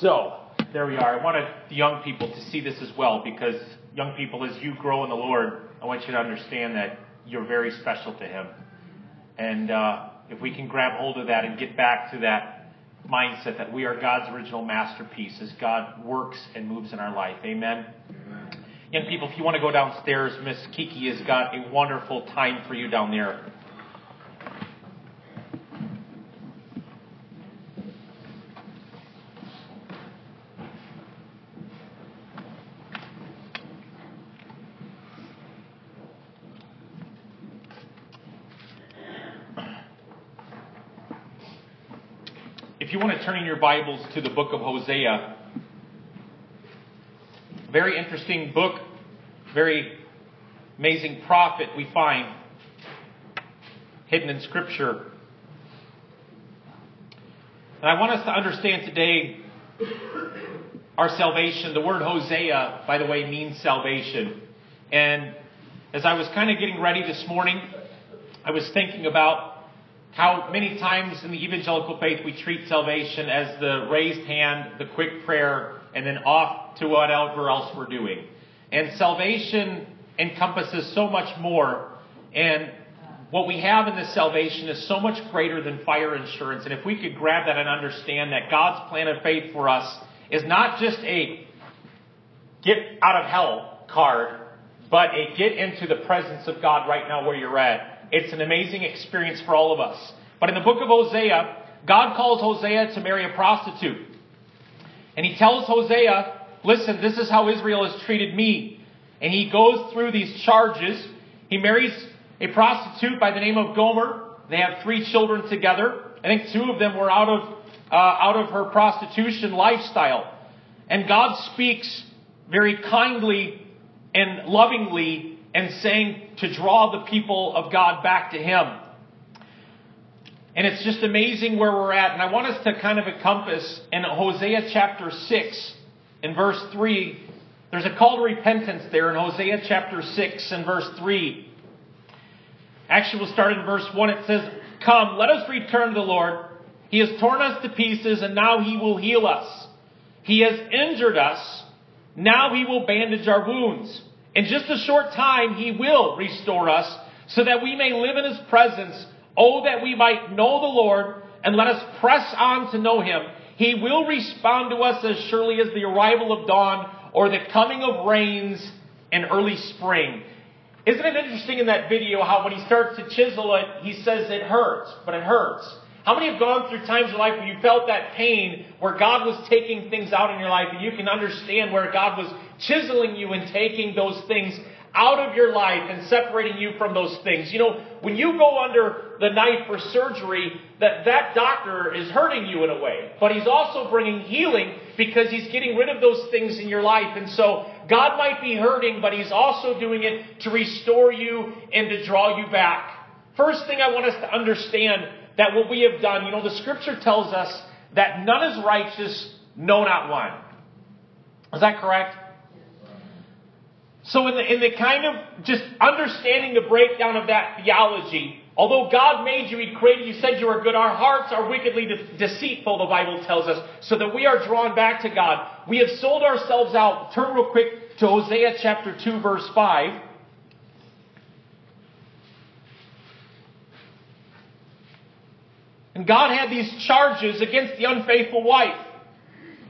So, there we are. I wanted the young people to see this as well because, young people, as you grow in the Lord, I want you to understand that you're very special to Him. And uh, if we can grab hold of that and get back to that mindset that we are God's original masterpiece as God works and moves in our life. Amen. Amen. Young people, if you want to go downstairs, Miss Kiki has got a wonderful time for you down there. If you want to turn in your Bibles to the book of Hosea, very interesting book, very amazing prophet we find hidden in Scripture. And I want us to understand today our salvation. The word Hosea, by the way, means salvation. And as I was kind of getting ready this morning, I was thinking about how many times in the evangelical faith we treat salvation as the raised hand, the quick prayer, and then off to whatever else we're doing. And salvation encompasses so much more. And what we have in this salvation is so much greater than fire insurance. And if we could grab that and understand that God's plan of faith for us is not just a get out of hell card, but a get into the presence of God right now where you're at it's an amazing experience for all of us. But in the book of Hosea, God calls Hosea to marry a prostitute. And he tells Hosea, listen, this is how Israel has treated me. And he goes through these charges. He marries a prostitute by the name of Gomer. They have three children together. I think two of them were out of, uh, out of her prostitution lifestyle. And God speaks very kindly and lovingly and saying to draw the people of God back to Him. And it's just amazing where we're at. And I want us to kind of encompass in Hosea chapter 6 in verse 3. There's a call to repentance there in Hosea chapter 6 and verse 3. Actually, we'll start in verse 1. It says, Come, let us return to the Lord. He has torn us to pieces, and now he will heal us. He has injured us. Now he will bandage our wounds. In just a short time, He will restore us so that we may live in His presence. Oh, that we might know the Lord and let us press on to know Him. He will respond to us as surely as the arrival of dawn or the coming of rains in early spring. Isn't it interesting in that video how when he starts to chisel it, he says it hurts, but it hurts. How many have gone through times in life where you felt that pain, where God was taking things out in your life, and you can understand where God was chiseling you and taking those things out of your life and separating you from those things. You know, when you go under the knife for surgery, that that doctor is hurting you in a way, but he's also bringing healing because he's getting rid of those things in your life. And so God might be hurting, but he's also doing it to restore you and to draw you back. First thing I want us to understand that what we have done, you know, the scripture tells us that none is righteous, no, not one. Is that correct? So in the, in the kind of just understanding the breakdown of that theology, although God made you, He created you, said you are good, our hearts are wickedly de- deceitful, the Bible tells us, so that we are drawn back to God. We have sold ourselves out. Turn real quick to Hosea chapter 2 verse 5. And God had these charges against the unfaithful wife.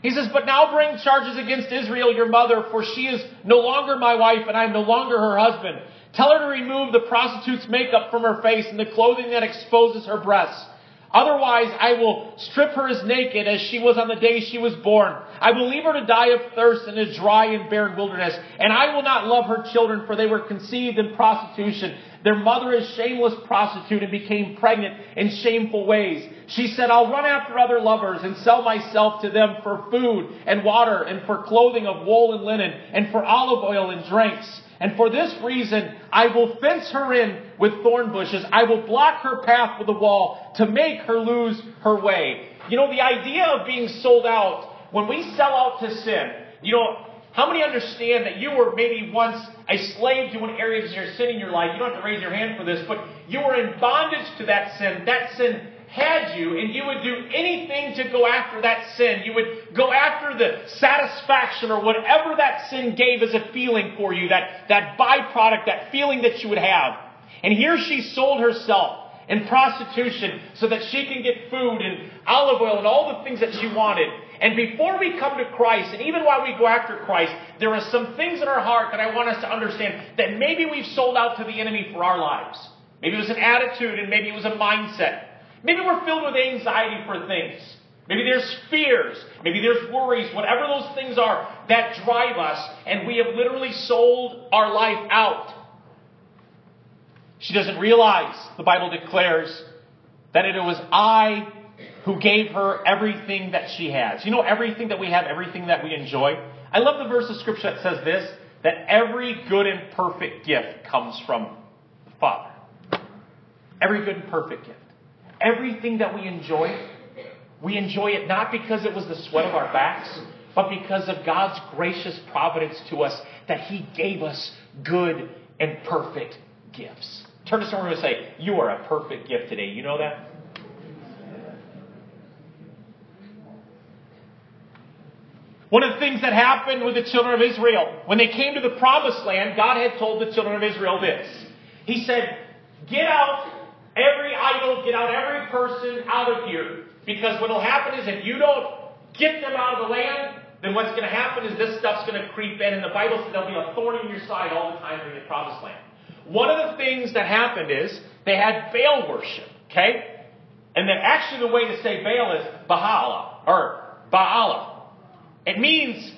He says, But now bring charges against Israel, your mother, for she is no longer my wife, and I am no longer her husband. Tell her to remove the prostitute's makeup from her face and the clothing that exposes her breasts. Otherwise, I will strip her as naked as she was on the day she was born. I will leave her to die of thirst in a dry and barren wilderness, and I will not love her children, for they were conceived in prostitution. Their mother is shameless prostitute and became pregnant in shameful ways. She said, I'll run after other lovers and sell myself to them for food and water and for clothing of wool and linen and for olive oil and drinks. And for this reason, I will fence her in with thorn bushes. I will block her path with a wall to make her lose her way. You know, the idea of being sold out, when we sell out to sin, you know, how many understand that you were maybe once a slave to an area of your sin in your life? You don't have to raise your hand for this, but you were in bondage to that sin. That sin had you and you would do anything to go after that sin. You would go after the satisfaction or whatever that sin gave as a feeling for you, that, that byproduct, that feeling that you would have. And here she sold herself in prostitution so that she can get food and olive oil and all the things that she wanted. And before we come to Christ, and even while we go after Christ, there are some things in our heart that I want us to understand that maybe we've sold out to the enemy for our lives. Maybe it was an attitude and maybe it was a mindset. Maybe we're filled with anxiety for things. Maybe there's fears. Maybe there's worries. Whatever those things are that drive us, and we have literally sold our life out. She doesn't realize, the Bible declares, that it was I who gave her everything that she has. You know, everything that we have, everything that we enjoy. I love the verse of Scripture that says this that every good and perfect gift comes from the Father. Every good and perfect gift. Everything that we enjoy, we enjoy it not because it was the sweat of our backs, but because of God's gracious providence to us that He gave us good and perfect gifts. Turn to someone and say, You are a perfect gift today. You know that? One of the things that happened with the children of Israel, when they came to the promised land, God had told the children of Israel this. He said, Get out every idol, get out every person out of here. Because what will happen is if you don't get them out of the land, then what's going to happen is this stuff's going to creep in. And the Bible says there'll be a thorn in your side all the time in the promised land. One of the things that happened is they had Baal worship, okay? And then actually the way to say Baal is Bahala, or Baala. It means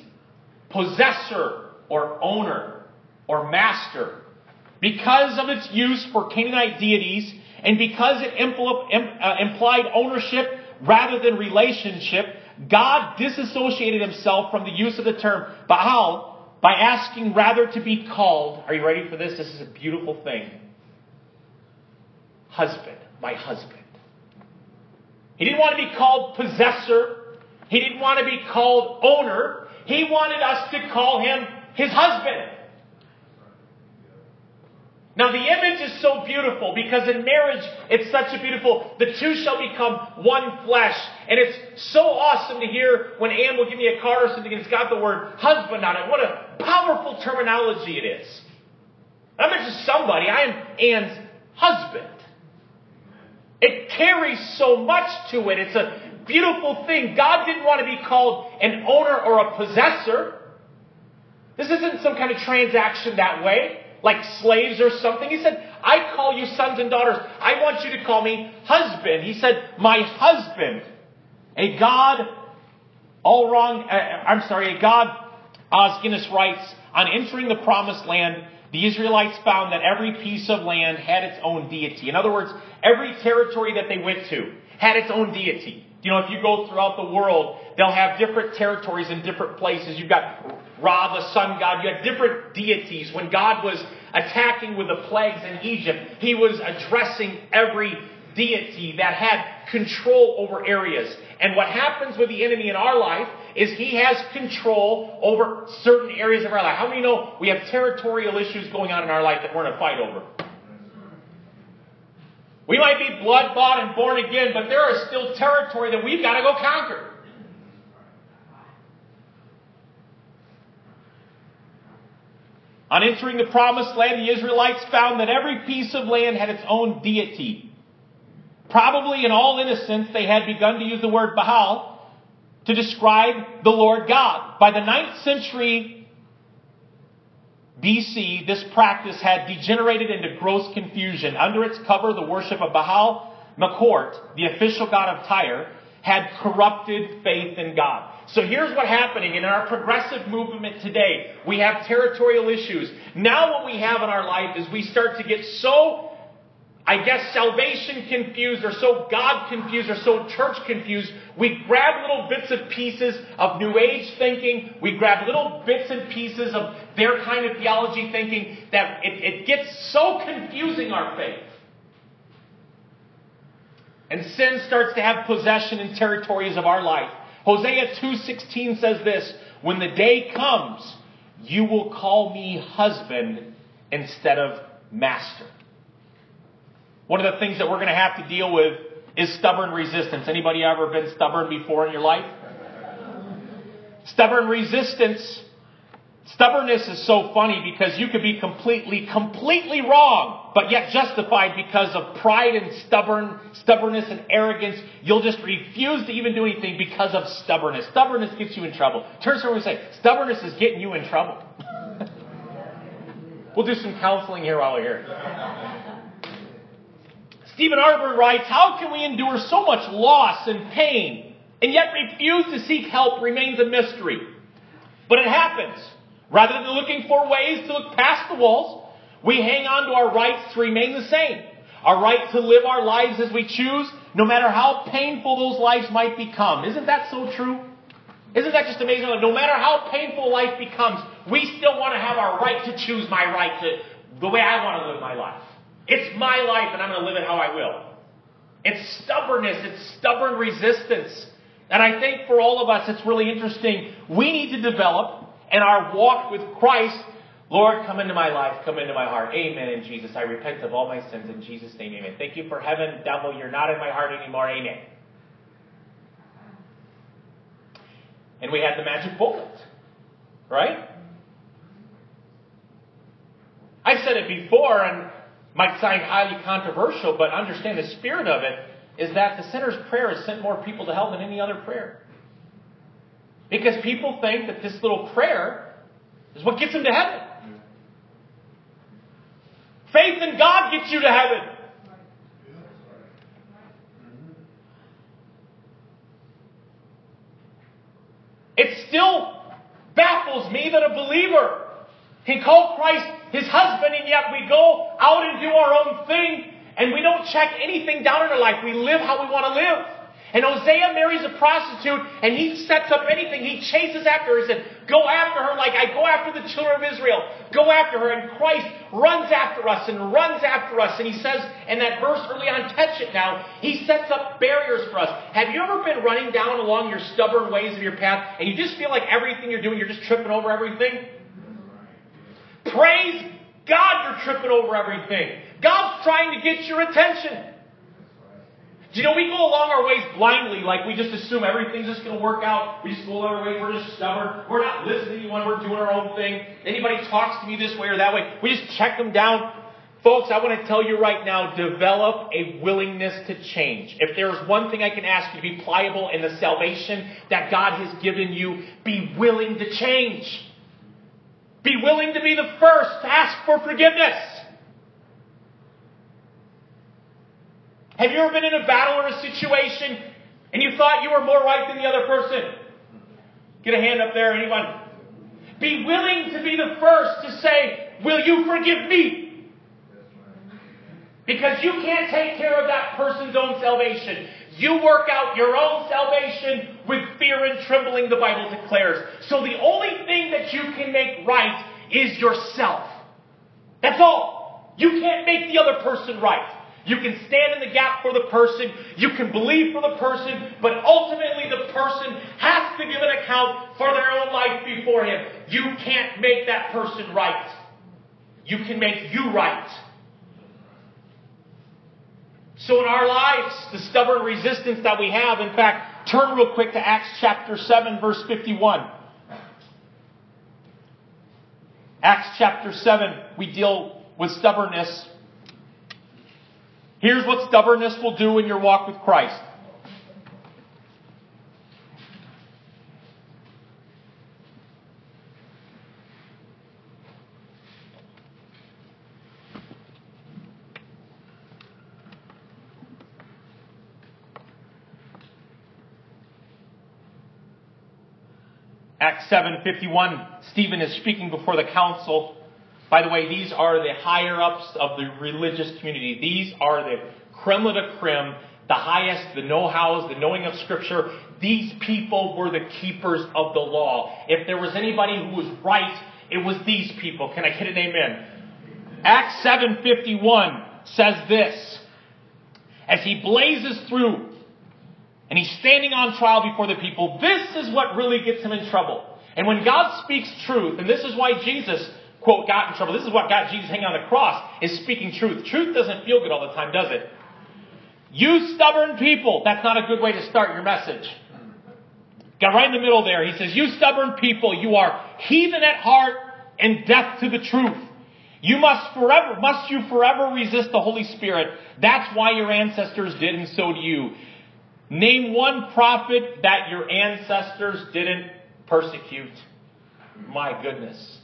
possessor or owner or master. Because of its use for Canaanite deities, and because it uh, implied ownership rather than relationship, God disassociated himself from the use of the term Baal by asking rather to be called. Are you ready for this? This is a beautiful thing. Husband, my husband. He didn't want to be called possessor. He didn't want to be called owner. He wanted us to call him his husband. Now the image is so beautiful because in marriage it's such a beautiful, the two shall become one flesh. And it's so awesome to hear when Anne will give me a card or something and it's got the word husband on it. What a powerful terminology it is. I'm not just somebody, I am Anne's husband. It carries so much to it. It's a beautiful thing. God didn't want to be called an owner or a possessor. This isn't some kind of transaction that way like slaves or something. He said, I call you sons and daughters. I want you to call me husband. He said, my husband. A God, all wrong, uh, I'm sorry, a God, Os Guinness writes, on entering the promised land, the Israelites found that every piece of land had its own deity. In other words, every territory that they went to had its own deity. You know, if you go throughout the world, they'll have different territories in different places. You've got Ra, the sun god. You had different deities. When God was attacking with the plagues in Egypt, he was addressing every deity that had control over areas. And what happens with the enemy in our life is he has control over certain areas of our life. How many know we have territorial issues going on in our life that we're in a fight over? We might be blood bought and born again, but there is still territory that we've got to go conquer. On entering the promised land, the Israelites found that every piece of land had its own deity. Probably in all innocence, they had begun to use the word Baal to describe the Lord God. By the 9th century BC, this practice had degenerated into gross confusion. Under its cover, the worship of Baal Melqart, the official god of Tyre, had corrupted faith in God. So here's what's happening in our progressive movement today. We have territorial issues. Now what we have in our life is we start to get so I guess salvation confused or so God confused or so church confused, we grab little bits and pieces of New Age thinking, we grab little bits and pieces of their kind of theology thinking that it, it gets so confusing our faith. And sin starts to have possession in territories of our life. Hosea 2:16 says this, "When the day comes, you will call me husband instead of master." One of the things that we're going to have to deal with is stubborn resistance. Anybody ever been stubborn before in your life? Stubborn resistance. Stubbornness is so funny because you could be completely, completely wrong, but yet justified because of pride and stubborn, stubbornness and arrogance. You'll just refuse to even do anything because of stubbornness. Stubbornness gets you in trouble. Turn to someone and say, stubbornness is getting you in trouble. we'll do some counseling here while we're here. Stephen Arterburn writes, How can we endure so much loss and pain and yet refuse to seek help remains a mystery. But it happens. Rather than looking for ways to look past the walls, we hang on to our rights to remain the same. Our right to live our lives as we choose, no matter how painful those lives might become. Isn't that so true? Isn't that just amazing? No matter how painful life becomes, we still want to have our right to choose my right to the way I want to live my life. It's my life and I'm going to live it how I will. It's stubbornness, it's stubborn resistance. And I think for all of us, it's really interesting. We need to develop in our walk with Christ, Lord, come into my life, come into my heart. Amen in Jesus. I repent of all my sins in Jesus' name. Amen. Thank you for heaven, devil. You're not in my heart anymore. Amen. And we had the magic bullet, right? I've said it before, and might sound highly controversial, but understand the spirit of it is that the sinner's prayer has sent more people to hell than any other prayer. Because people think that this little prayer is what gets them to heaven. Faith in God gets you to heaven. It still baffles me that a believer can called Christ his husband and yet we go out and do our own thing and we don't check anything down in our life. We live how we want to live. And Hosea marries a prostitute and he sets up anything. He chases after her. He said, Go after her like I go after the children of Israel. Go after her. And Christ runs after us and runs after us. And he says in that verse early on, catch it now, he sets up barriers for us. Have you ever been running down along your stubborn ways of your path and you just feel like everything you're doing, you're just tripping over everything? Praise God, you're tripping over everything. God's trying to get your attention. Do you know we go along our ways blindly, like we just assume everything's just going to work out. We just go along our way. We're just stubborn. We're not listening to anyone. We're doing our own thing. Anybody talks to me this way or that way, we just check them down. Folks, I want to tell you right now, develop a willingness to change. If there's one thing I can ask you to be pliable in the salvation that God has given you, be willing to change. Be willing to be the first to ask for forgiveness. Have you ever been in a battle or a situation and you thought you were more right than the other person? Get a hand up there, anyone? Be willing to be the first to say, Will you forgive me? Because you can't take care of that person's own salvation. You work out your own salvation with fear and trembling, the Bible declares. So the only thing that you can make right is yourself. That's all. You can't make the other person right. You can stand in the gap for the person, you can believe for the person, but ultimately the person has to give an account for their own life before Him. You can't make that person right. You can make you right. So in our lives, the stubborn resistance that we have, in fact, turn real quick to Acts chapter 7 verse 51. Acts chapter 7, we deal with stubbornness. Here's what stubbornness will do in your walk with Christ. Acts 7:51, Stephen is speaking before the council. By the way, these are the higher ups of the religious community. These are the creme de creme, the highest, the know-hows, the knowing of scripture. These people were the keepers of the law. If there was anybody who was right, it was these people. Can I get an amen? Acts 7:51 says this. As he blazes through and he's standing on trial before the people. This is what really gets him in trouble. And when God speaks truth, and this is why Jesus, quote, got in trouble. This is what got Jesus hanging on the cross, is speaking truth. Truth doesn't feel good all the time, does it? You stubborn people. That's not a good way to start your message. Got right in the middle there. He says, You stubborn people, you are heathen at heart and deaf to the truth. You must forever, must you forever resist the Holy Spirit. That's why your ancestors did and so do you. Name one prophet that your ancestors didn't persecute. My goodness.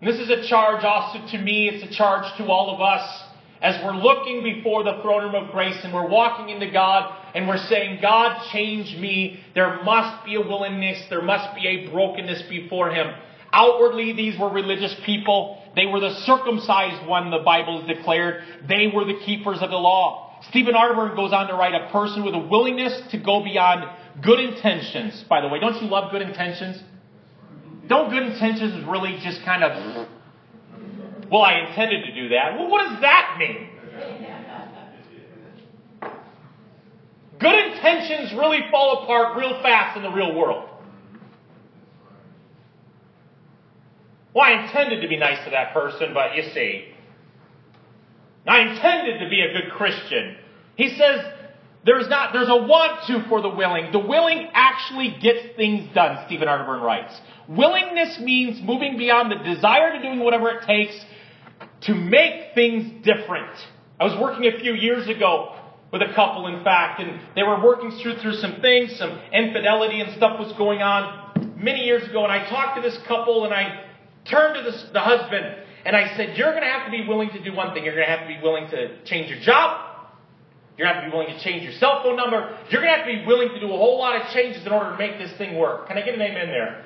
And this is a charge also to me, it's a charge to all of us as we're looking before the throne room of grace and we're walking into God and we're saying, God, change me. There must be a willingness, there must be a brokenness before Him. Outwardly, these were religious people. They were the circumcised one, the Bible has declared. They were the keepers of the law. Stephen Arterburn goes on to write a person with a willingness to go beyond good intentions. By the way, don't you love good intentions? Don't good intentions really just kind of, well, I intended to do that. Well, what does that mean? Good intentions really fall apart real fast in the real world. Well, I intended to be nice to that person, but you see, I intended to be a good Christian. He says there's not, there's a want to for the willing. The willing actually gets things done, Stephen Arterburn writes. Willingness means moving beyond the desire to doing whatever it takes to make things different. I was working a few years ago with a couple, in fact, and they were working through, through some things, some infidelity and stuff was going on many years ago, and I talked to this couple and I turned to the husband and I said, You're going to have to be willing to do one thing. You're going to have to be willing to change your job. You're going to have to be willing to change your cell phone number. You're going to have to be willing to do a whole lot of changes in order to make this thing work. Can I get an amen there?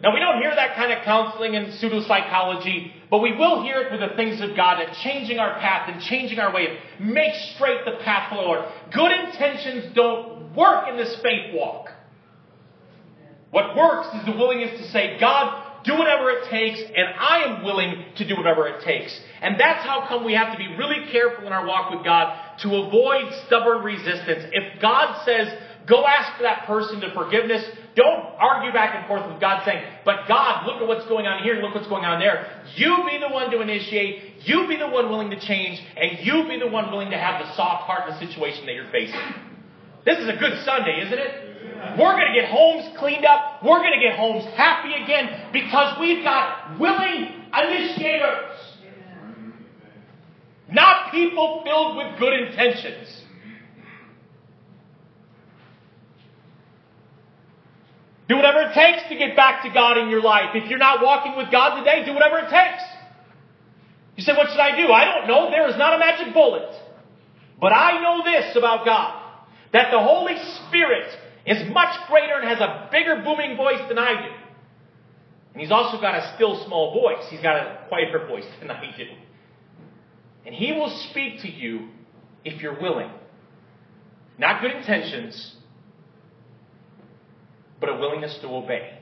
Now, we don't hear that kind of counseling and pseudo psychology, but we will hear it with the things of God and changing our path and changing our way. Of make straight the path of the Lord. Good intentions don't work in this faith walk. What works is the willingness to say, God, do whatever it takes, and I am willing to do whatever it takes. And that's how come we have to be really careful in our walk with God to avoid stubborn resistance. If God says, go ask that person to forgiveness, don't argue back and forth with God saying, but God, look at what's going on here, and look what's going on there. You be the one to initiate, you be the one willing to change, and you be the one willing to have the soft heart in the situation that you're facing. This is a good Sunday, isn't it? We're going to get homes cleaned up. We're going to get homes happy again because we've got willing initiators. Not people filled with good intentions. Do whatever it takes to get back to God in your life. If you're not walking with God today, do whatever it takes. You say, what should I do? I don't know. There is not a magic bullet. But I know this about God. That the Holy Spirit is much greater and has a bigger booming voice than I do. And he's also got a still small voice. He's got a quieter voice than I do. And he will speak to you if you're willing. Not good intentions, but a willingness to obey.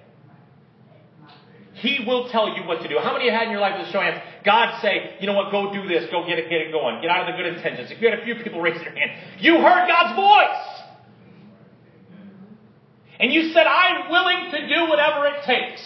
He will tell you what to do. How many of you had in your life with a show hands? God say, you know what, go do this, go get it, get it going. Get out of the good intentions. If you had a few people raise their hand, you heard God's voice. And you said, I'm willing to do whatever it takes.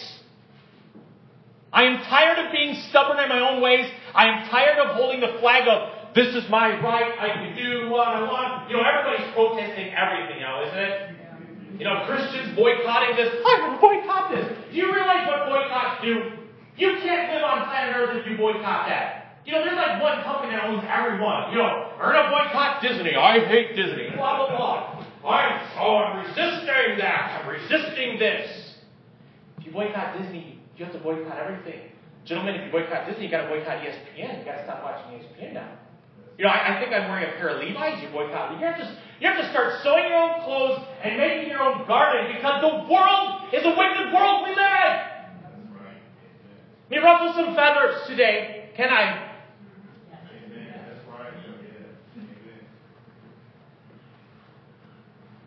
I am tired of being stubborn in my own ways. I am tired of holding the flag of, this is my right, I can do what I want. You know, everybody's protesting everything now, isn't it? You know, Christians boycotting this. I'm going to boycott this. Do you realize what boycotts do? You can't live on planet Earth if you boycott that. You know, there's like one company that owns everyone. You know, going boycott Disney. I hate Disney. Blah, blah, blah. I'm, oh, I'm resisting that. I'm resisting this. If you boycott Disney, you have to boycott everything. Gentlemen, if you boycott Disney, you got to boycott ESPN. You got to stop watching ESPN now. You know, I, I, think I'm wearing a pair of Levi's. You boycott. You have to, you have to start sewing your own clothes and making your own garden because the world is a wicked world we live in. Let me ruffle some feathers today. Can I?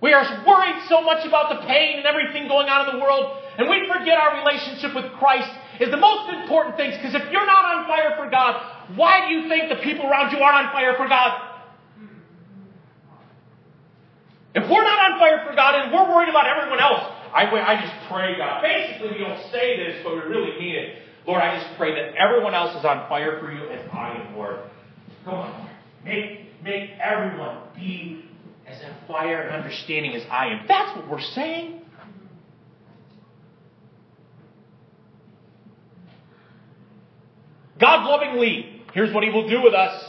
We are worried so much about the pain and everything going on in the world, and we forget our relationship with Christ is the most important thing. Because if you're not on fire for God, why do you think the people around you aren't on fire for God? If we're not on fire for God and we're worried about everyone else, I, I just pray, God. Basically, we don't say this, but we really mean it. Lord, I just pray that everyone else is on fire for you as I am, Lord. Come on, Lord. Make make everyone be fire and understanding as I am. That's what we're saying. God lovingly, here's what He will do with us.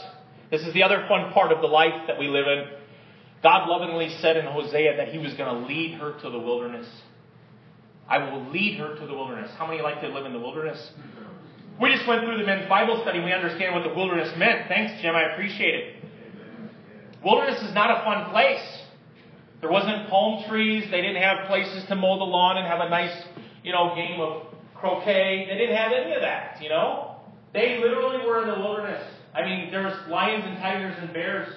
This is the other fun part of the life that we live in. God lovingly said in Hosea that He was going to lead her to the wilderness. I will lead her to the wilderness. How many like to live in the wilderness? We just went through the men's Bible study. We understand what the wilderness meant. Thanks, Jim. I appreciate it. Wilderness is not a fun place. There wasn't palm trees. They didn't have places to mow the lawn and have a nice, you know, game of croquet. They didn't have any of that, you know. They literally were in the wilderness. I mean, there was lions and tigers and bears.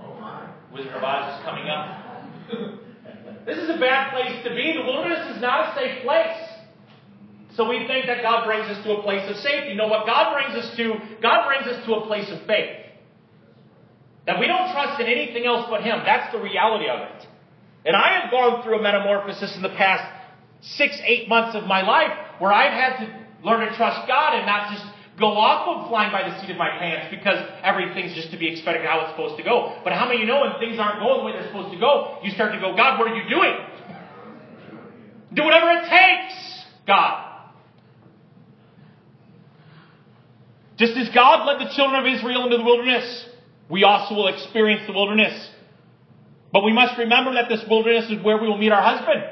Oh my. Wizard of Oz is coming up. this is a bad place to be. The wilderness is not a safe place. So we think that God brings us to a place of safety. You know what God brings us to? God brings us to a place of faith. That we don't trust in anything else but Him. That's the reality of it. And I have gone through a metamorphosis in the past six, eight months of my life where I've had to learn to trust God and not just go off of flying by the seat of my pants because everything's just to be expected how it's supposed to go. But how many of you know when things aren't going the way they're supposed to go, you start to go, God, what are you doing? Do whatever it takes, God. Just as God led the children of Israel into the wilderness, we also will experience the wilderness. But we must remember that this wilderness is where we will meet our husband.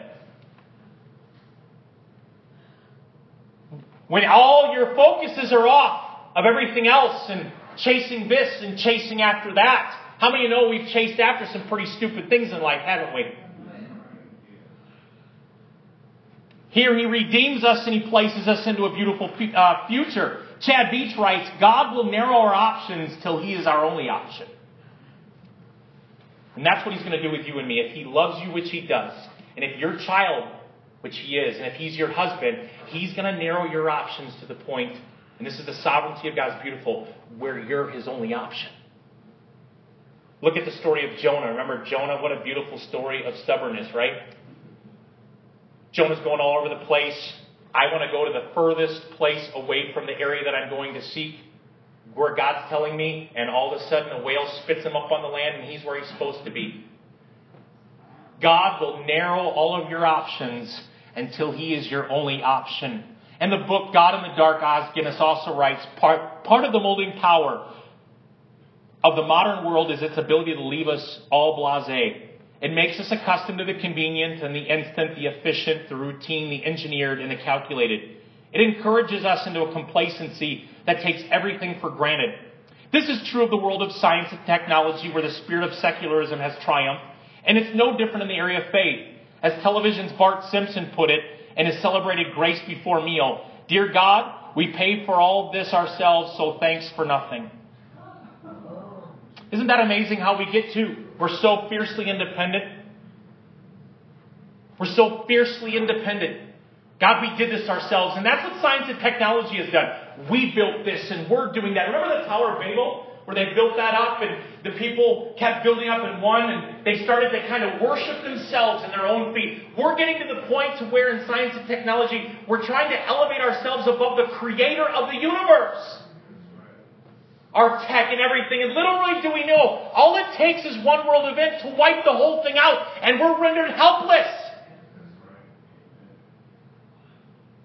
When all your focuses are off of everything else and chasing this and chasing after that, how many of you know we've chased after some pretty stupid things in life, haven't we? Here he redeems us and he places us into a beautiful uh, future. Chad Veach writes, God will narrow our options till He is our only option. And that's what He's going to do with you and me. If He loves you, which He does, and if your child, which He is, and if He's your husband, He's going to narrow your options to the point, and this is the sovereignty of God's beautiful, where you're His only option. Look at the story of Jonah. Remember Jonah? What a beautiful story of stubbornness, right? Jonah's going all over the place. I want to go to the furthest place away from the area that I'm going to seek, where God's telling me, and all of a sudden a whale spits him up on the land and he's where he's supposed to be. God will narrow all of your options until he is your only option. And the book God in the Dark, Os Guinness also writes, part, part of the molding power of the modern world is its ability to leave us all blasé it makes us accustomed to the convenient and the instant, the efficient, the routine, the engineered, and the calculated. It encourages us into a complacency that takes everything for granted. This is true of the world of science and technology where the spirit of secularism has triumphed, and it's no different in the area of faith. As television's Bart Simpson put it in his celebrated Grace Before Meal, Dear God, we pay for all this ourselves, so thanks for nothing. Isn't that amazing how we get to? We're so fiercely independent. We're so fiercely independent. God, we did this ourselves. And that's what science and technology has done. We built this and we're doing that. Remember the Tower of Babel? Where they built that up and the people kept building up in one and they started to kind of worship themselves in their own feet. We're getting to the point to where in science and technology, we're trying to elevate ourselves above the creator of the universe our tech and everything. And little really do we know, all it takes is one world event to wipe the whole thing out, and we're rendered helpless.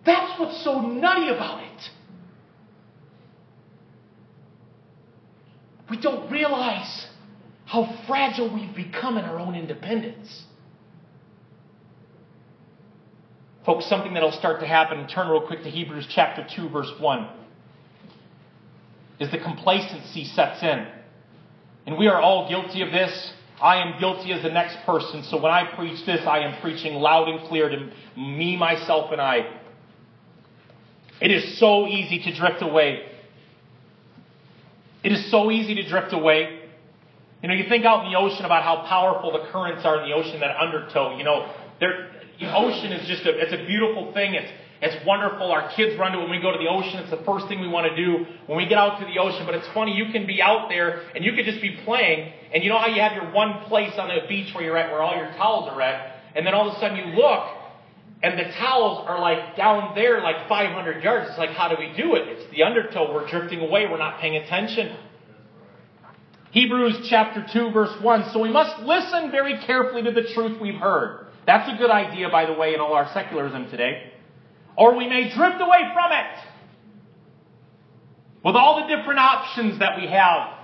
That's what's so nutty about it. We don't realize how fragile we've become in our own independence. Folks, something that'll start to happen, turn real quick to Hebrews chapter 2, verse 1 is the complacency sets in. And we are all guilty of this. I am guilty as the next person. So when I preach this, I am preaching loud and clear to me, myself, and I. It is so easy to drift away. It is so easy to drift away. You know, you think out in the ocean about how powerful the currents are in the ocean that undertow. You know, the ocean is just a, it's a beautiful thing. It's, it's wonderful. Our kids run to it when we go to the ocean. It's the first thing we want to do when we get out to the ocean. But it's funny, you can be out there and you could just be playing. And you know how you have your one place on the beach where you're at, where all your towels are at. And then all of a sudden you look and the towels are like down there, like 500 yards. It's like, how do we do it? It's the undertow. We're drifting away. We're not paying attention. Hebrews chapter 2 verse 1. So we must listen very carefully to the truth we've heard. That's a good idea, by the way, in all our secularism today. Or we may drift away from it. With all the different options that we have,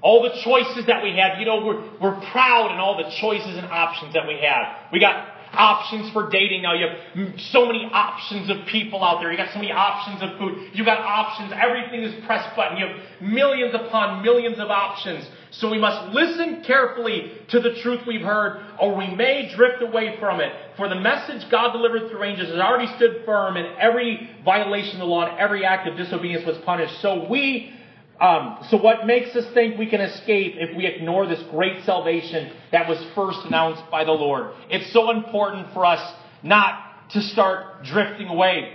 all the choices that we have, you know, we're, we're proud in all the choices and options that we have. We got options for dating now. You have so many options of people out there. You got so many options of food. You got options. Everything is press button. You have millions upon millions of options. So we must listen carefully to the truth we've heard, or we may drift away from it. For the message God delivered through angels has already stood firm, and every violation of the law and every act of disobedience was punished. So we um, so what makes us think we can escape if we ignore this great salvation that was first announced by the Lord? It's so important for us not to start drifting away.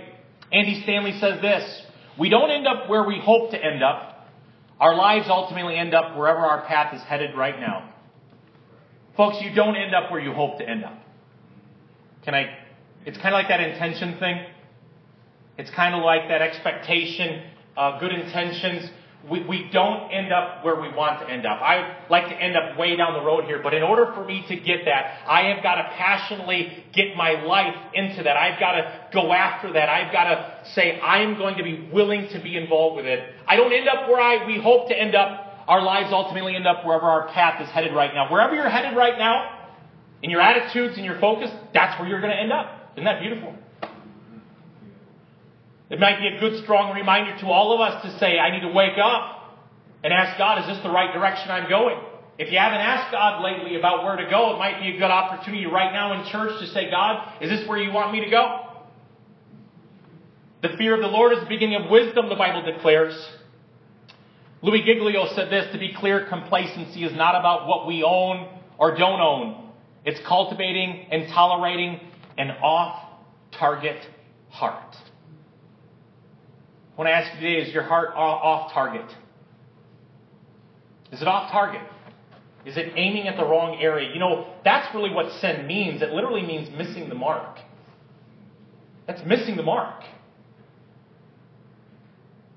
Andy Stanley says this, we don't end up where we hope to end up. Our lives ultimately end up wherever our path is headed right now. Folks, you don't end up where you hope to end up. Can I? It's kind of like that intention thing. It's kind of like that expectation, uh, good intentions we, we don't end up where we want to end up. I like to end up way down the road here, but in order for me to get that, I have got to passionately get my life into that. I've got to go after that. I've got to say, I am going to be willing to be involved with it. I don't end up where I, we hope to end up. Our lives ultimately end up wherever our path is headed right now. Wherever you're headed right now, in your attitudes and your focus, that's where you're going to end up. Isn't that beautiful? It might be a good, strong reminder to all of us to say, I need to wake up and ask God, is this the right direction I'm going? If you haven't asked God lately about where to go, it might be a good opportunity right now in church to say, God, is this where you want me to go? The fear of the Lord is the beginning of wisdom, the Bible declares. Louis Giglio said this to be clear, complacency is not about what we own or don't own. It's cultivating and tolerating an off target heart. I want to ask you today is your heart off target? Is it off target? Is it aiming at the wrong area? You know, that's really what sin means. It literally means missing the mark. That's missing the mark.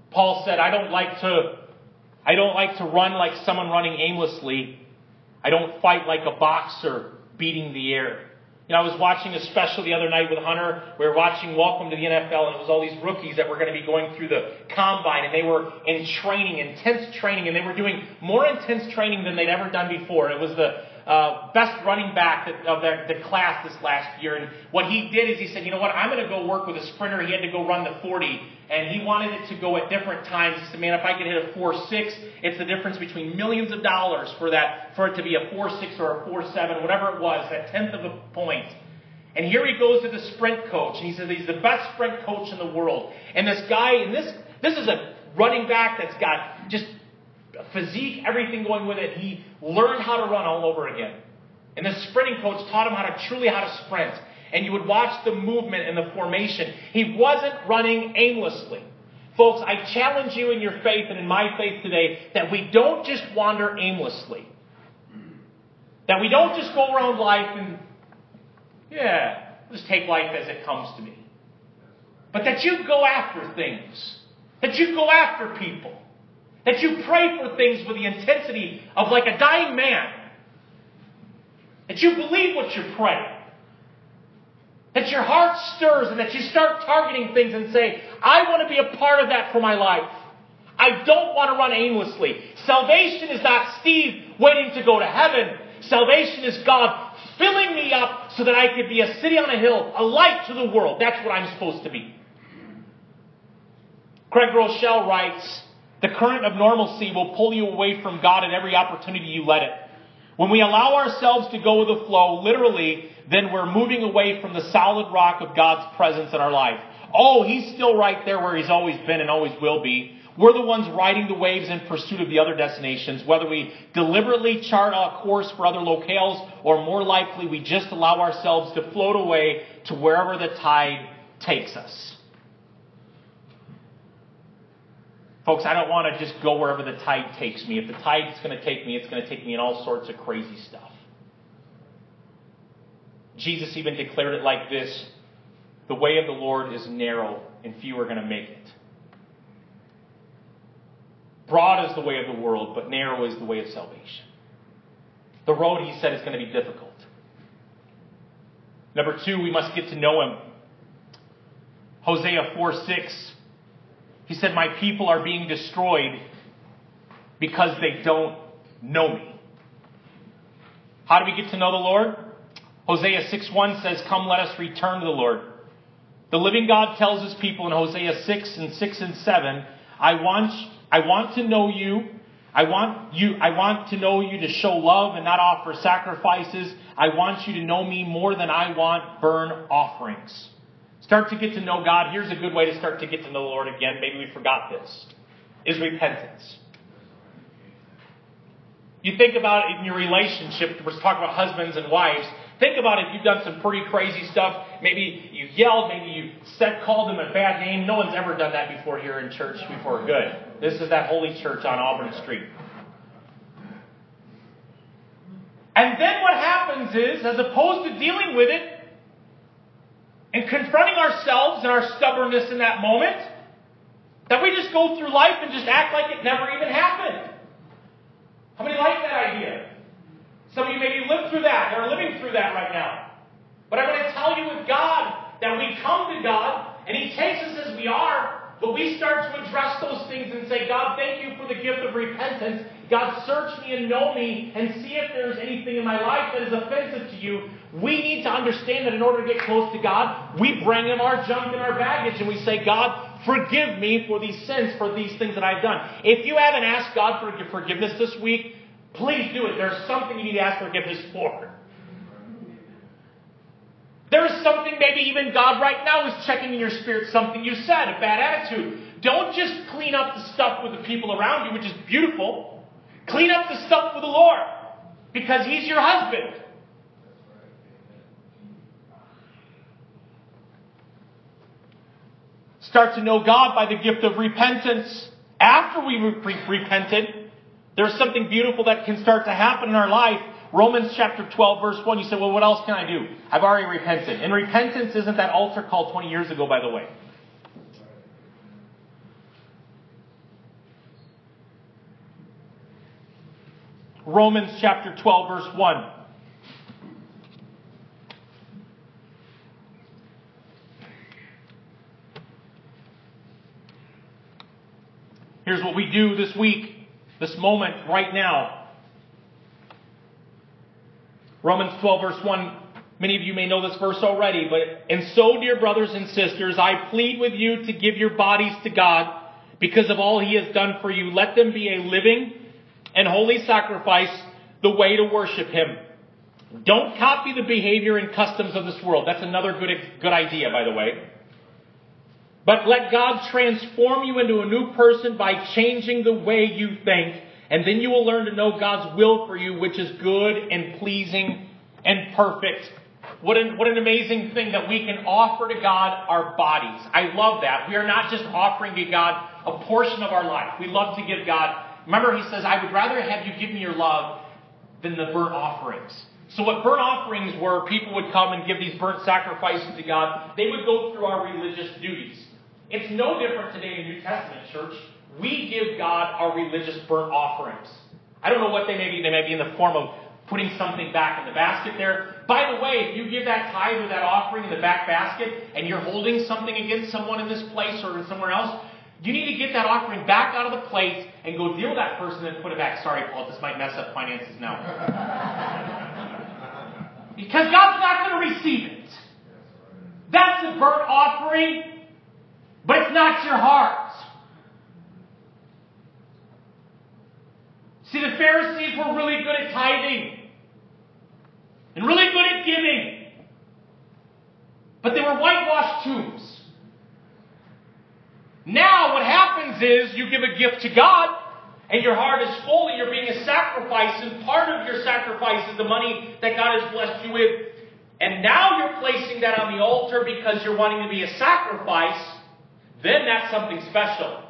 Paul said, I don't like to I don't like to run like someone running aimlessly. I don't fight like a boxer beating the air. You know, I was watching a special the other night with Hunter. We were watching Welcome to the NFL, and it was all these rookies that were going to be going through the combine, and they were in training, intense training, and they were doing more intense training than they'd ever done before. It was the uh, best running back of the, the class this last year. And what he did is he said, you know what, I'm going to go work with a sprinter. He had to go run the 40, and he wanted it to go at different times. He said, man, if I could hit a 4-6, it's the difference between millions of dollars for that, for it to be a 4-6 or a 4-7, whatever it was, that tenth of a point. And here he goes to the sprint coach, and he says he's the best sprint coach in the world. And this guy, and this this is a running back that's got just physique, everything going with it. He learned how to run all over again. And the sprinting coach taught him how to truly how to sprint. And you would watch the movement and the formation. He wasn't running aimlessly. Folks, I challenge you in your faith and in my faith today that we don't just wander aimlessly. That we don't just go around life and, yeah, just take life as it comes to me. But that you go after things. That you go after people. That you pray for things with the intensity of like a dying man. That you believe what you pray. That your heart stirs and that you start targeting things and say, I want to be a part of that for my life. I don't want to run aimlessly. Salvation is not Steve waiting to go to heaven. Salvation is God filling me up so that I could be a city on a hill, a light to the world. That's what I'm supposed to be. Craig Groeschel writes, the current of normalcy will pull you away from God at every opportunity you let it. When we allow ourselves to go with the flow, literally, then we're moving away from the solid rock of God's presence in our life. Oh, He's still right there where He's always been and always will be. We're the ones riding the waves in pursuit of the other destinations, whether we deliberately chart a course for other locales or more likely we just allow ourselves to float away to wherever the tide takes us. Folks, I don't want to just go wherever the tide takes me. If the tide is going to take me, it's going to take me in all sorts of crazy stuff. Jesus even declared it like this The way of the Lord is narrow, and few are going to make it. Broad is the way of the world, but narrow is the way of salvation. The road, he said, is going to be difficult. Number two, we must get to know him. Hosea 4 6. He said, My people are being destroyed because they don't know me. How do we get to know the Lord? Hosea 6 1 says, Come, let us return to the Lord. The living God tells his people in Hosea 6 and 6 and 7, I want, I want to know you. I want you, I want to know you to show love and not offer sacrifices. I want you to know me more than I want burn offerings. Start to get to know God. Here's a good way to start to get to know the Lord again. Maybe we forgot this. Is repentance. You think about it in your relationship. We're talking about husbands and wives. Think about if you've done some pretty crazy stuff. Maybe you yelled, maybe you said, called them a bad name. No one's ever done that before here in church before. Good. This is that holy church on Auburn Street. And then what happens is, as opposed to dealing with it and confronting ourselves and our stubbornness in that moment, that we just go through life and just act like it never even happened. How many like that idea? Some of you maybe lived through that and are living through that right now. But I'm going to tell you with God that we come to God and He takes us as we are, but we start to address those things and say, God, thank you for the gift of repentance. God, search me and know me and see if there's anything in my life that is offensive to you. We need to understand that in order to get close to God, we bring Him our junk and our baggage and we say, God, forgive me for these sins, for these things that I've done. If you haven't asked God for forgiveness this week, Please do it. There's something you need to ask forgiveness for. There's something, maybe even God right now is checking in your spirit something you said, a bad attitude. Don't just clean up the stuff with the people around you, which is beautiful. Clean up the stuff with the Lord because He's your husband. Start to know God by the gift of repentance. After we re- repented, there's something beautiful that can start to happen in our life. Romans chapter 12 verse 1, you say, well, what else can I do? I've already repented. And repentance isn't that altar call 20 years ago, by the way. Romans chapter 12 verse 1. Here's what we do this week this moment right now. Romans 12 verse 1, many of you may know this verse already, but, and so dear brothers and sisters, I plead with you to give your bodies to God because of all he has done for you. Let them be a living and holy sacrifice, the way to worship him. Don't copy the behavior and customs of this world. That's another good, good idea, by the way. But let God transform you into a new person by changing the way you think, and then you will learn to know God's will for you, which is good and pleasing and perfect. What an, what an amazing thing that we can offer to God our bodies. I love that. We are not just offering to God a portion of our life. We love to give God, remember he says, I would rather have you give me your love than the burnt offerings. So what burnt offerings were, people would come and give these burnt sacrifices to God. They would go through our religious duties. It's no different today in the New Testament church. We give God our religious burnt offerings. I don't know what they may be. They may be in the form of putting something back in the basket there. By the way, if you give that tithe or that offering in the back basket and you're holding something against someone in this place or somewhere else, you need to get that offering back out of the plate and go deal with that person and put it back. Sorry, Paul, this might mess up finances now. because God's not going to receive it. That's a burnt offering but it's not your heart. See, the Pharisees were really good at tithing and really good at giving, but they were whitewashed tombs. Now, what happens is you give a gift to God, and your heart is full, and you're being a sacrifice, and part of your sacrifice is the money that God has blessed you with. And now you're placing that on the altar because you're wanting to be a sacrifice then that's something special.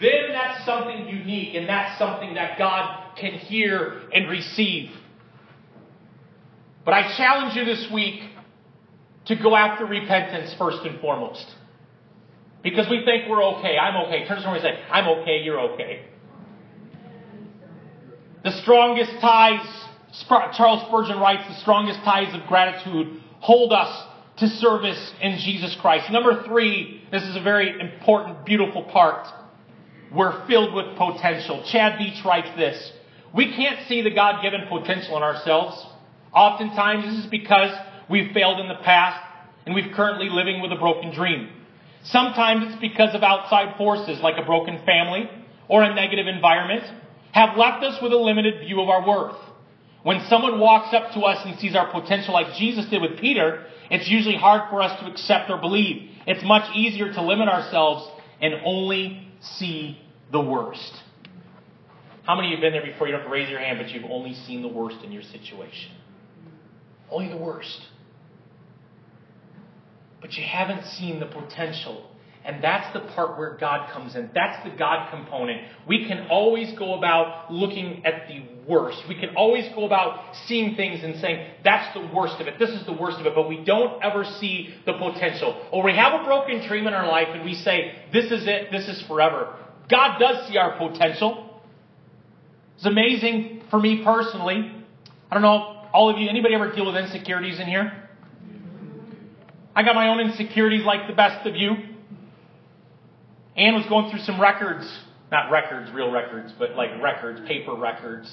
Then that's something unique, and that's something that God can hear and receive. But I challenge you this week to go after repentance first and foremost. Because we think we're okay. I'm okay. Turn to someone and say, I'm okay, you're okay. The strongest ties, Charles Spurgeon writes, the strongest ties of gratitude hold us to service in Jesus Christ. Number three, this is a very important, beautiful part. We're filled with potential. Chad Veach writes this. We can't see the God given potential in ourselves. Oftentimes, this is because we've failed in the past and we're currently living with a broken dream. Sometimes it's because of outside forces like a broken family or a negative environment have left us with a limited view of our worth. When someone walks up to us and sees our potential like Jesus did with Peter, it's usually hard for us to accept or believe. It's much easier to limit ourselves and only see the worst. How many of you have been there before? You don't have to raise your hand, but you've only seen the worst in your situation. Only the worst. But you haven't seen the potential and that's the part where God comes in. That's the God component. We can always go about looking at the worst. We can always go about seeing things and saying, that's the worst of it. This is the worst of it. But we don't ever see the potential. Or we have a broken dream in our life and we say, this is it. This is forever. God does see our potential. It's amazing for me personally. I don't know, all of you, anybody ever deal with insecurities in here? I got my own insecurities like the best of you. Anne was going through some records, not records, real records, but like records, paper records.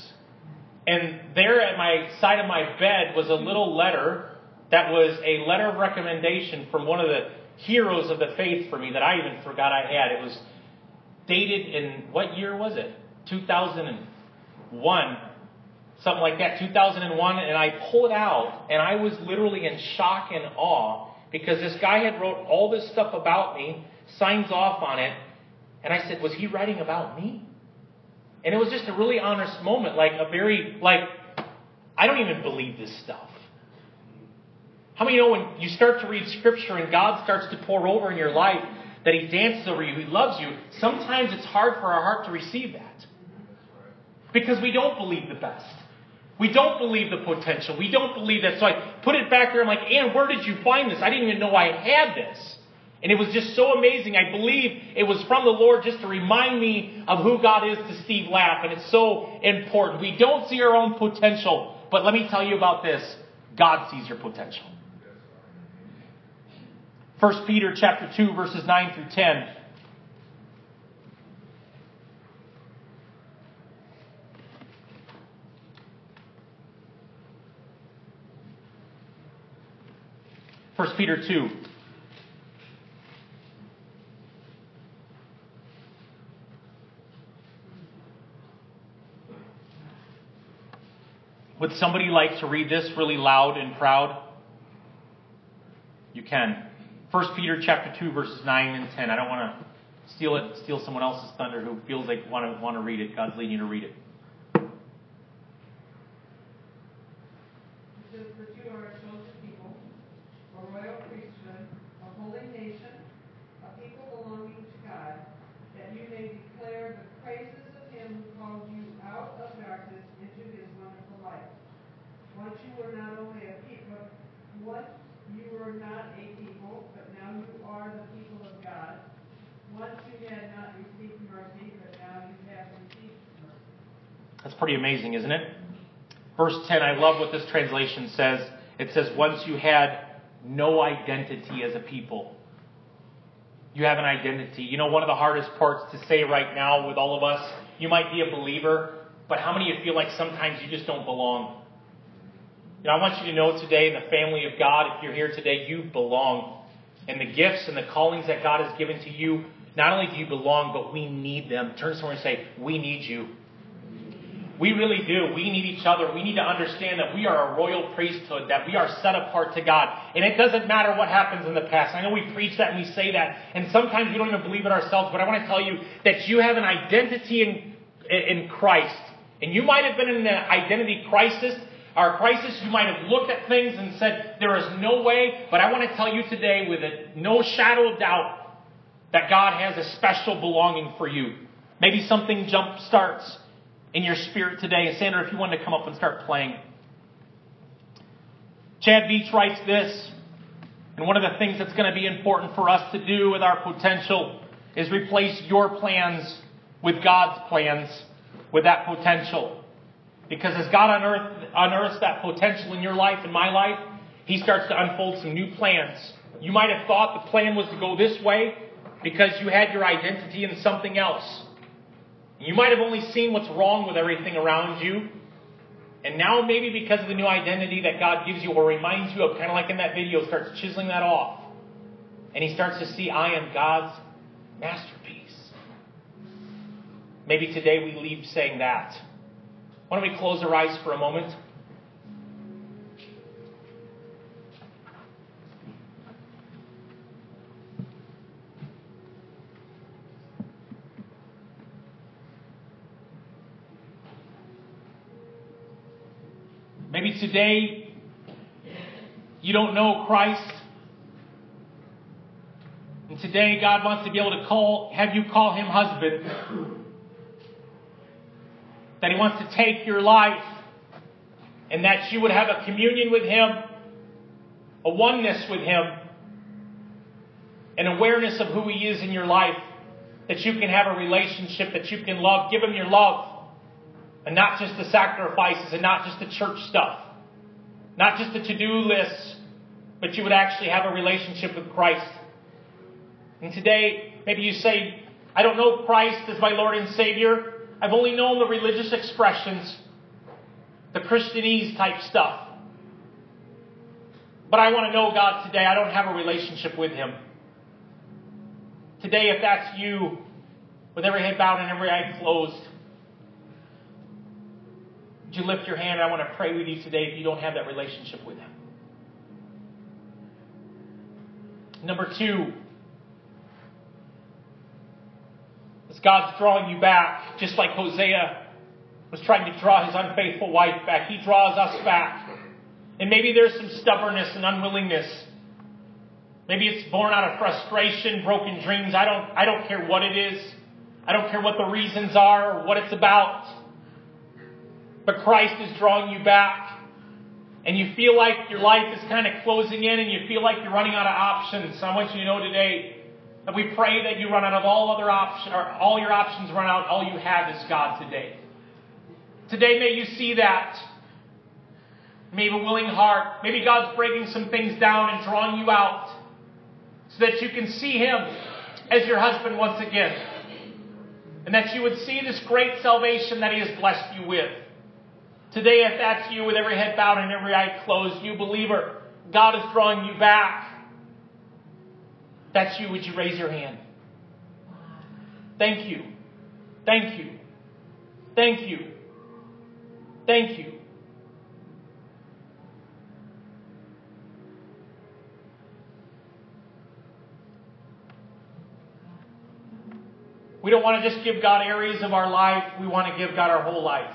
And there at my side of my bed was a little letter that was a letter of recommendation from one of the heroes of the faith for me that I even forgot I had. It was dated in what year was it? 2001. Something like that, 2001, and I pulled out, and I was literally in shock and awe because this guy had wrote all this stuff about me, signs off on it. And I said, Was he writing about me? And it was just a really honest moment, like a very, like, I don't even believe this stuff. How many know when you start to read scripture and God starts to pour over in your life that He dances over you, He loves you, sometimes it's hard for our heart to receive that. Because we don't believe the best. We don't believe the potential. We don't believe that. So I put it back there. I'm like, Ann, where did you find this? I didn't even know I had this. And it was just so amazing. I believe it was from the Lord just to remind me of who God is to Steve Lapp. And it's so important. We don't see our own potential. But let me tell you about this. God sees your potential. 1 Peter chapter 2 verses 9 through 10. First Peter 2. Would somebody like to read this really loud and proud? You can. 1 Peter chapter 2 verses 9 and 10. I don't want to steal it, steal someone else's thunder who feels like want to want to read it. God's leading you to read it. Pretty amazing, isn't it? Verse 10, I love what this translation says. It says, Once you had no identity as a people. You have an identity. You know, one of the hardest parts to say right now with all of us, you might be a believer, but how many of you feel like sometimes you just don't belong? You know, I want you to know today, in the family of God, if you're here today, you belong. And the gifts and the callings that God has given to you, not only do you belong, but we need them. Turn to someone and say, We need you. We really do. We need each other. We need to understand that we are a royal priesthood, that we are set apart to God. And it doesn't matter what happens in the past. I know we preach that and we say that, and sometimes we don't even believe it ourselves, but I want to tell you that you have an identity in, in Christ. And you might have been in an identity crisis our crisis. You might have looked at things and said, there is no way, but I want to tell you today with a, no shadow of doubt that God has a special belonging for you. Maybe something jump starts in your spirit today. And Sandra, if you wanted to come up and start playing. Chad Veach writes this And one of the things that's going to be important for us to do with our potential is replace your plans with God's plans with that potential. Because as God unearth, unearths that potential in your life and my life, He starts to unfold some new plans. You might have thought the plan was to go this way because you had your identity in something else. You might have only seen what's wrong with everything around you. And now, maybe because of the new identity that God gives you or reminds you of, kind of like in that video, starts chiseling that off. And he starts to see, I am God's masterpiece. Maybe today we leave saying that. Why don't we close our eyes for a moment? Maybe today you don't know Christ. And today God wants to be able to call, have you call him husband. That he wants to take your life and that you would have a communion with him, a oneness with him, an awareness of who he is in your life, that you can have a relationship, that you can love, give him your love and not just the sacrifices and not just the church stuff, not just the to do lists, but you would actually have a relationship with Christ. And today, maybe you say, I don't know Christ as my Lord and Savior. I've only known the religious expressions, the Christianese type stuff. But I want to know God today. I don't have a relationship with Him. Today, if that's you, with every head bowed and every eye closed, would you lift your hand? I want to pray with you today if you don't have that relationship with Him. Number two, as God's drawing you back, just like Hosea was trying to draw his unfaithful wife back, He draws us back. And maybe there's some stubbornness and unwillingness. Maybe it's born out of frustration, broken dreams. I don't, I don't care what it is. I don't care what the reasons are or what it's about but Christ is drawing you back. And you feel like your life is kind of closing in and you feel like you're running out of options. So I want you to know today that we pray that you run out of all other options, or all your options run out. All you have is God today. Today, may you see that. Maybe a willing heart. Maybe God's breaking some things down and drawing you out so that you can see Him as your husband once again. And that you would see this great salvation that He has blessed you with. Today, if that's you with every head bowed and every eye closed, you believer, God is drawing you back. That's you, would you raise your hand? Thank you. Thank you. Thank you. Thank you. We don't want to just give God areas of our life, we want to give God our whole life.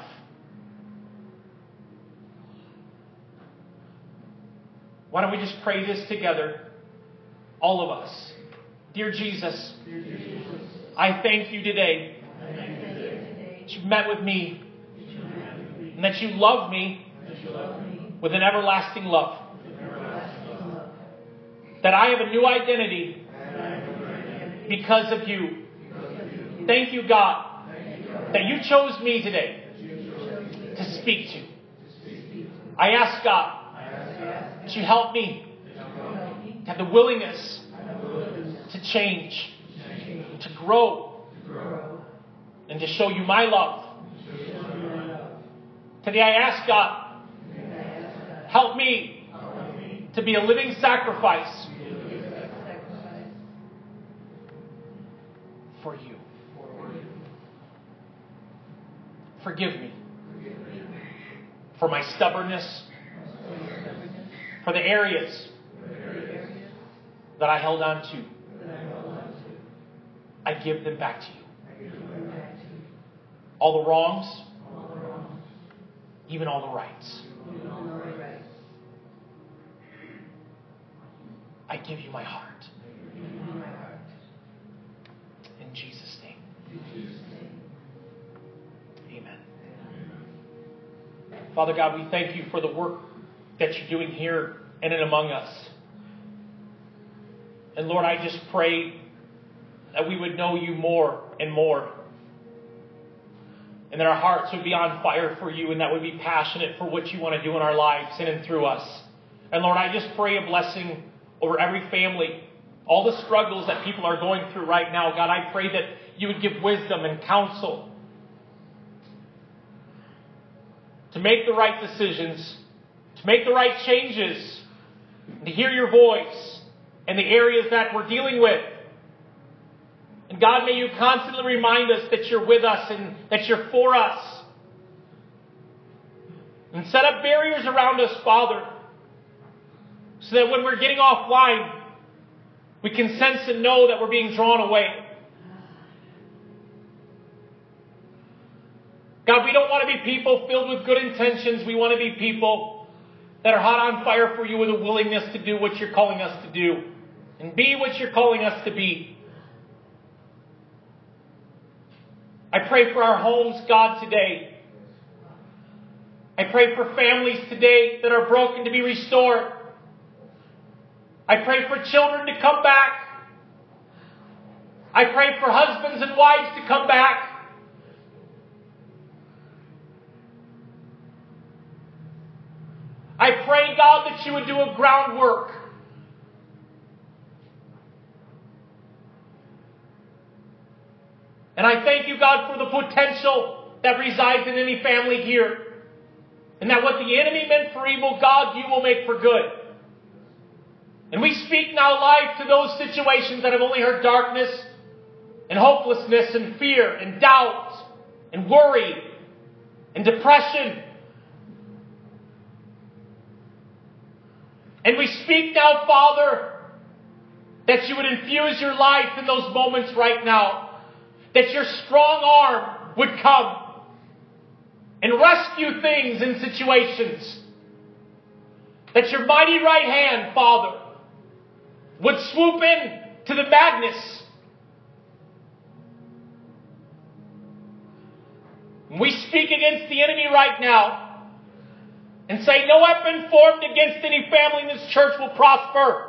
Why don't we just pray this together? All of us. Dear Jesus, Dear Jesus I thank you today that you met with me and that you love me with an everlasting love. That I have a new identity because of you. Thank you, God, that you chose me today to speak to. I ask God that you help me to have the willingness to change, to grow, and to show you my love. Today I ask God, help me to be a living sacrifice for you. Forgive me for my stubbornness for the areas that I held on to. I give them back to you. All the wrongs, even all the rights. I give you my heart. In Jesus' name. Amen. Father God, we thank you for the work that you're doing here and in among us. And Lord, I just pray that we would know you more and more. And that our hearts would be on fire for you and that we'd be passionate for what you want to do in our lives in and through us. And Lord, I just pray a blessing over every family, all the struggles that people are going through right now. God, I pray that you would give wisdom and counsel to make the right decisions, to make the right changes, to hear your voice in the areas that we're dealing with. And God, may you constantly remind us that you're with us and that you're for us. And set up barriers around us, Father, so that when we're getting offline, we can sense and know that we're being drawn away. God, we don't want to be people filled with good intentions. We want to be people that are hot on fire for you with a willingness to do what you're calling us to do and be what you're calling us to be. I pray for our homes, God, today. I pray for families today that are broken to be restored. I pray for children to come back. I pray for husbands and wives to come back. I pray, God, that you would do a groundwork. And I thank you, God, for the potential that resides in any family here. And that what the enemy meant for evil, God, you will make for good. And we speak now life to those situations that have only heard darkness and hopelessness and fear and doubt and worry and depression And we speak now, Father, that you would infuse your life in those moments right now. That your strong arm would come and rescue things in situations. That your mighty right hand, Father, would swoop in to the madness. We speak against the enemy right now and say, No weapon formed against any family in this church will prosper.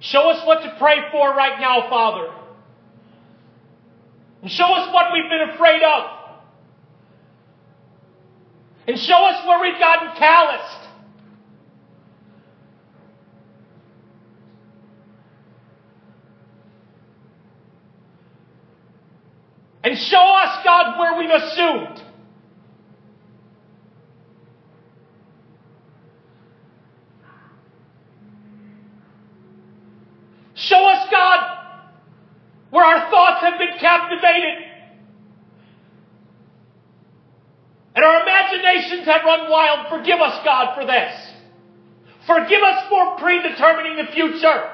Show us what to pray for right now, Father. And show us what we've been afraid of. And show us where we've gotten calloused. And show us, God, where we've assumed. Show us, God, where our thoughts have been captivated. And our imaginations have run wild. Forgive us, God, for this. Forgive us for predetermining the future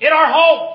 in our homes.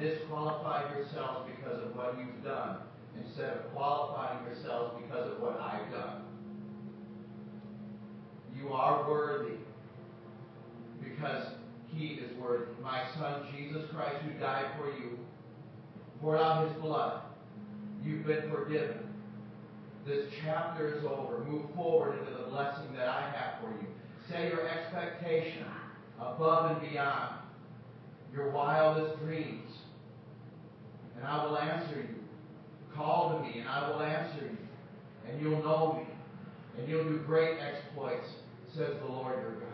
Disqualify yourselves because of what you've done instead of qualifying yourselves because of what I've done. You are worthy because he is worthy. My son, Jesus Christ, who died for you, poured out his blood. You've been forgiven. This chapter is over. Move forward into the blessing that I have for you. Say your expectation above and beyond your wildest dreams and I will answer you. Call to me, and I will answer you, and you'll know me, and you'll do great exploits, says the Lord your God.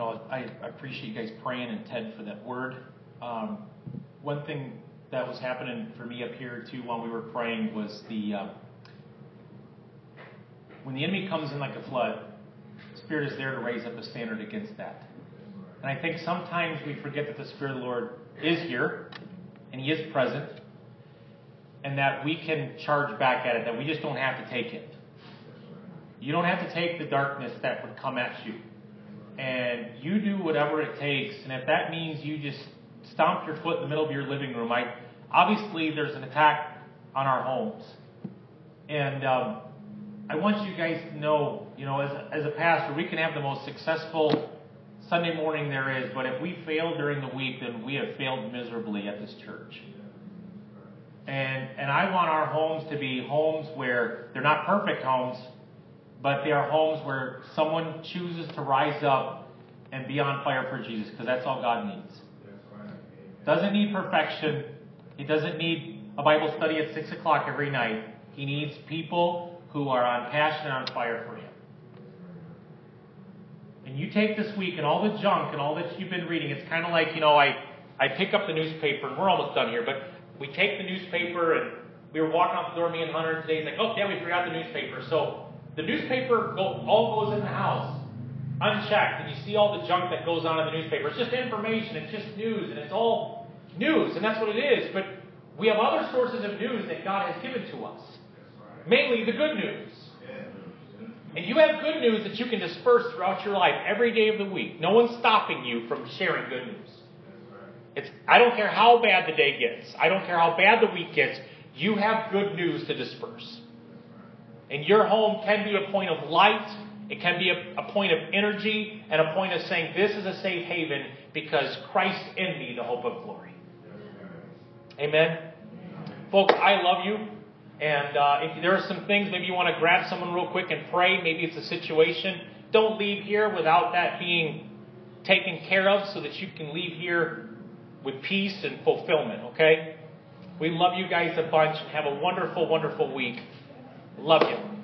Know, I, I appreciate you guys praying and Ted for that word. Um, one thing that was happening for me up here too while we were praying was the uh, when the enemy comes in like a flood, Spirit is there to raise up a standard against that. And I think sometimes we forget that the Spirit of the Lord is here and He is present, and that we can charge back at it. That we just don't have to take it. You don't have to take the darkness that would come at you and you do whatever it takes. And if that means you just stomp your foot in the middle of your living room, I obviously there's an attack on our homes, and um, I want you guys to know, you know, as as a pastor, we can have the most successful Sunday morning there is, but if we fail during the week, then we have failed miserably at this church. And and I want our homes to be homes where they're not perfect homes, but they are homes where someone chooses to rise up and be on fire for Jesus, because that's all God needs. Doesn't need perfection. He doesn't need a Bible study at six o'clock every night. He needs people who are on passion and on fire for Him. and you take this week and all the junk and all that you've been reading, it's kind of like, you know, I, I pick up the newspaper, and we're almost done here, but we take the newspaper, and we were walking out the door, me and Hunter today, he's like, oh, yeah, we forgot the newspaper. So the newspaper go, all goes in the house unchecked, and you see all the junk that goes on in the newspaper. It's just information, it's just news, and it's all news, and that's what it is. But we have other sources of news that God has given to us, mainly the good news. And you have good news that you can disperse throughout your life every day of the week. No one's stopping you from sharing good news. It's, I don't care how bad the day gets. I don't care how bad the week gets. You have good news to disperse. And your home can be a point of light. It can be a, a point of energy and a point of saying, This is a safe haven because Christ in me, the hope of glory. Amen. Folks, I love you. And uh, if there are some things, maybe you want to grab someone real quick and pray. Maybe it's a situation. Don't leave here without that being taken care of so that you can leave here with peace and fulfillment, okay? We love you guys a bunch. Have a wonderful, wonderful week. Love you.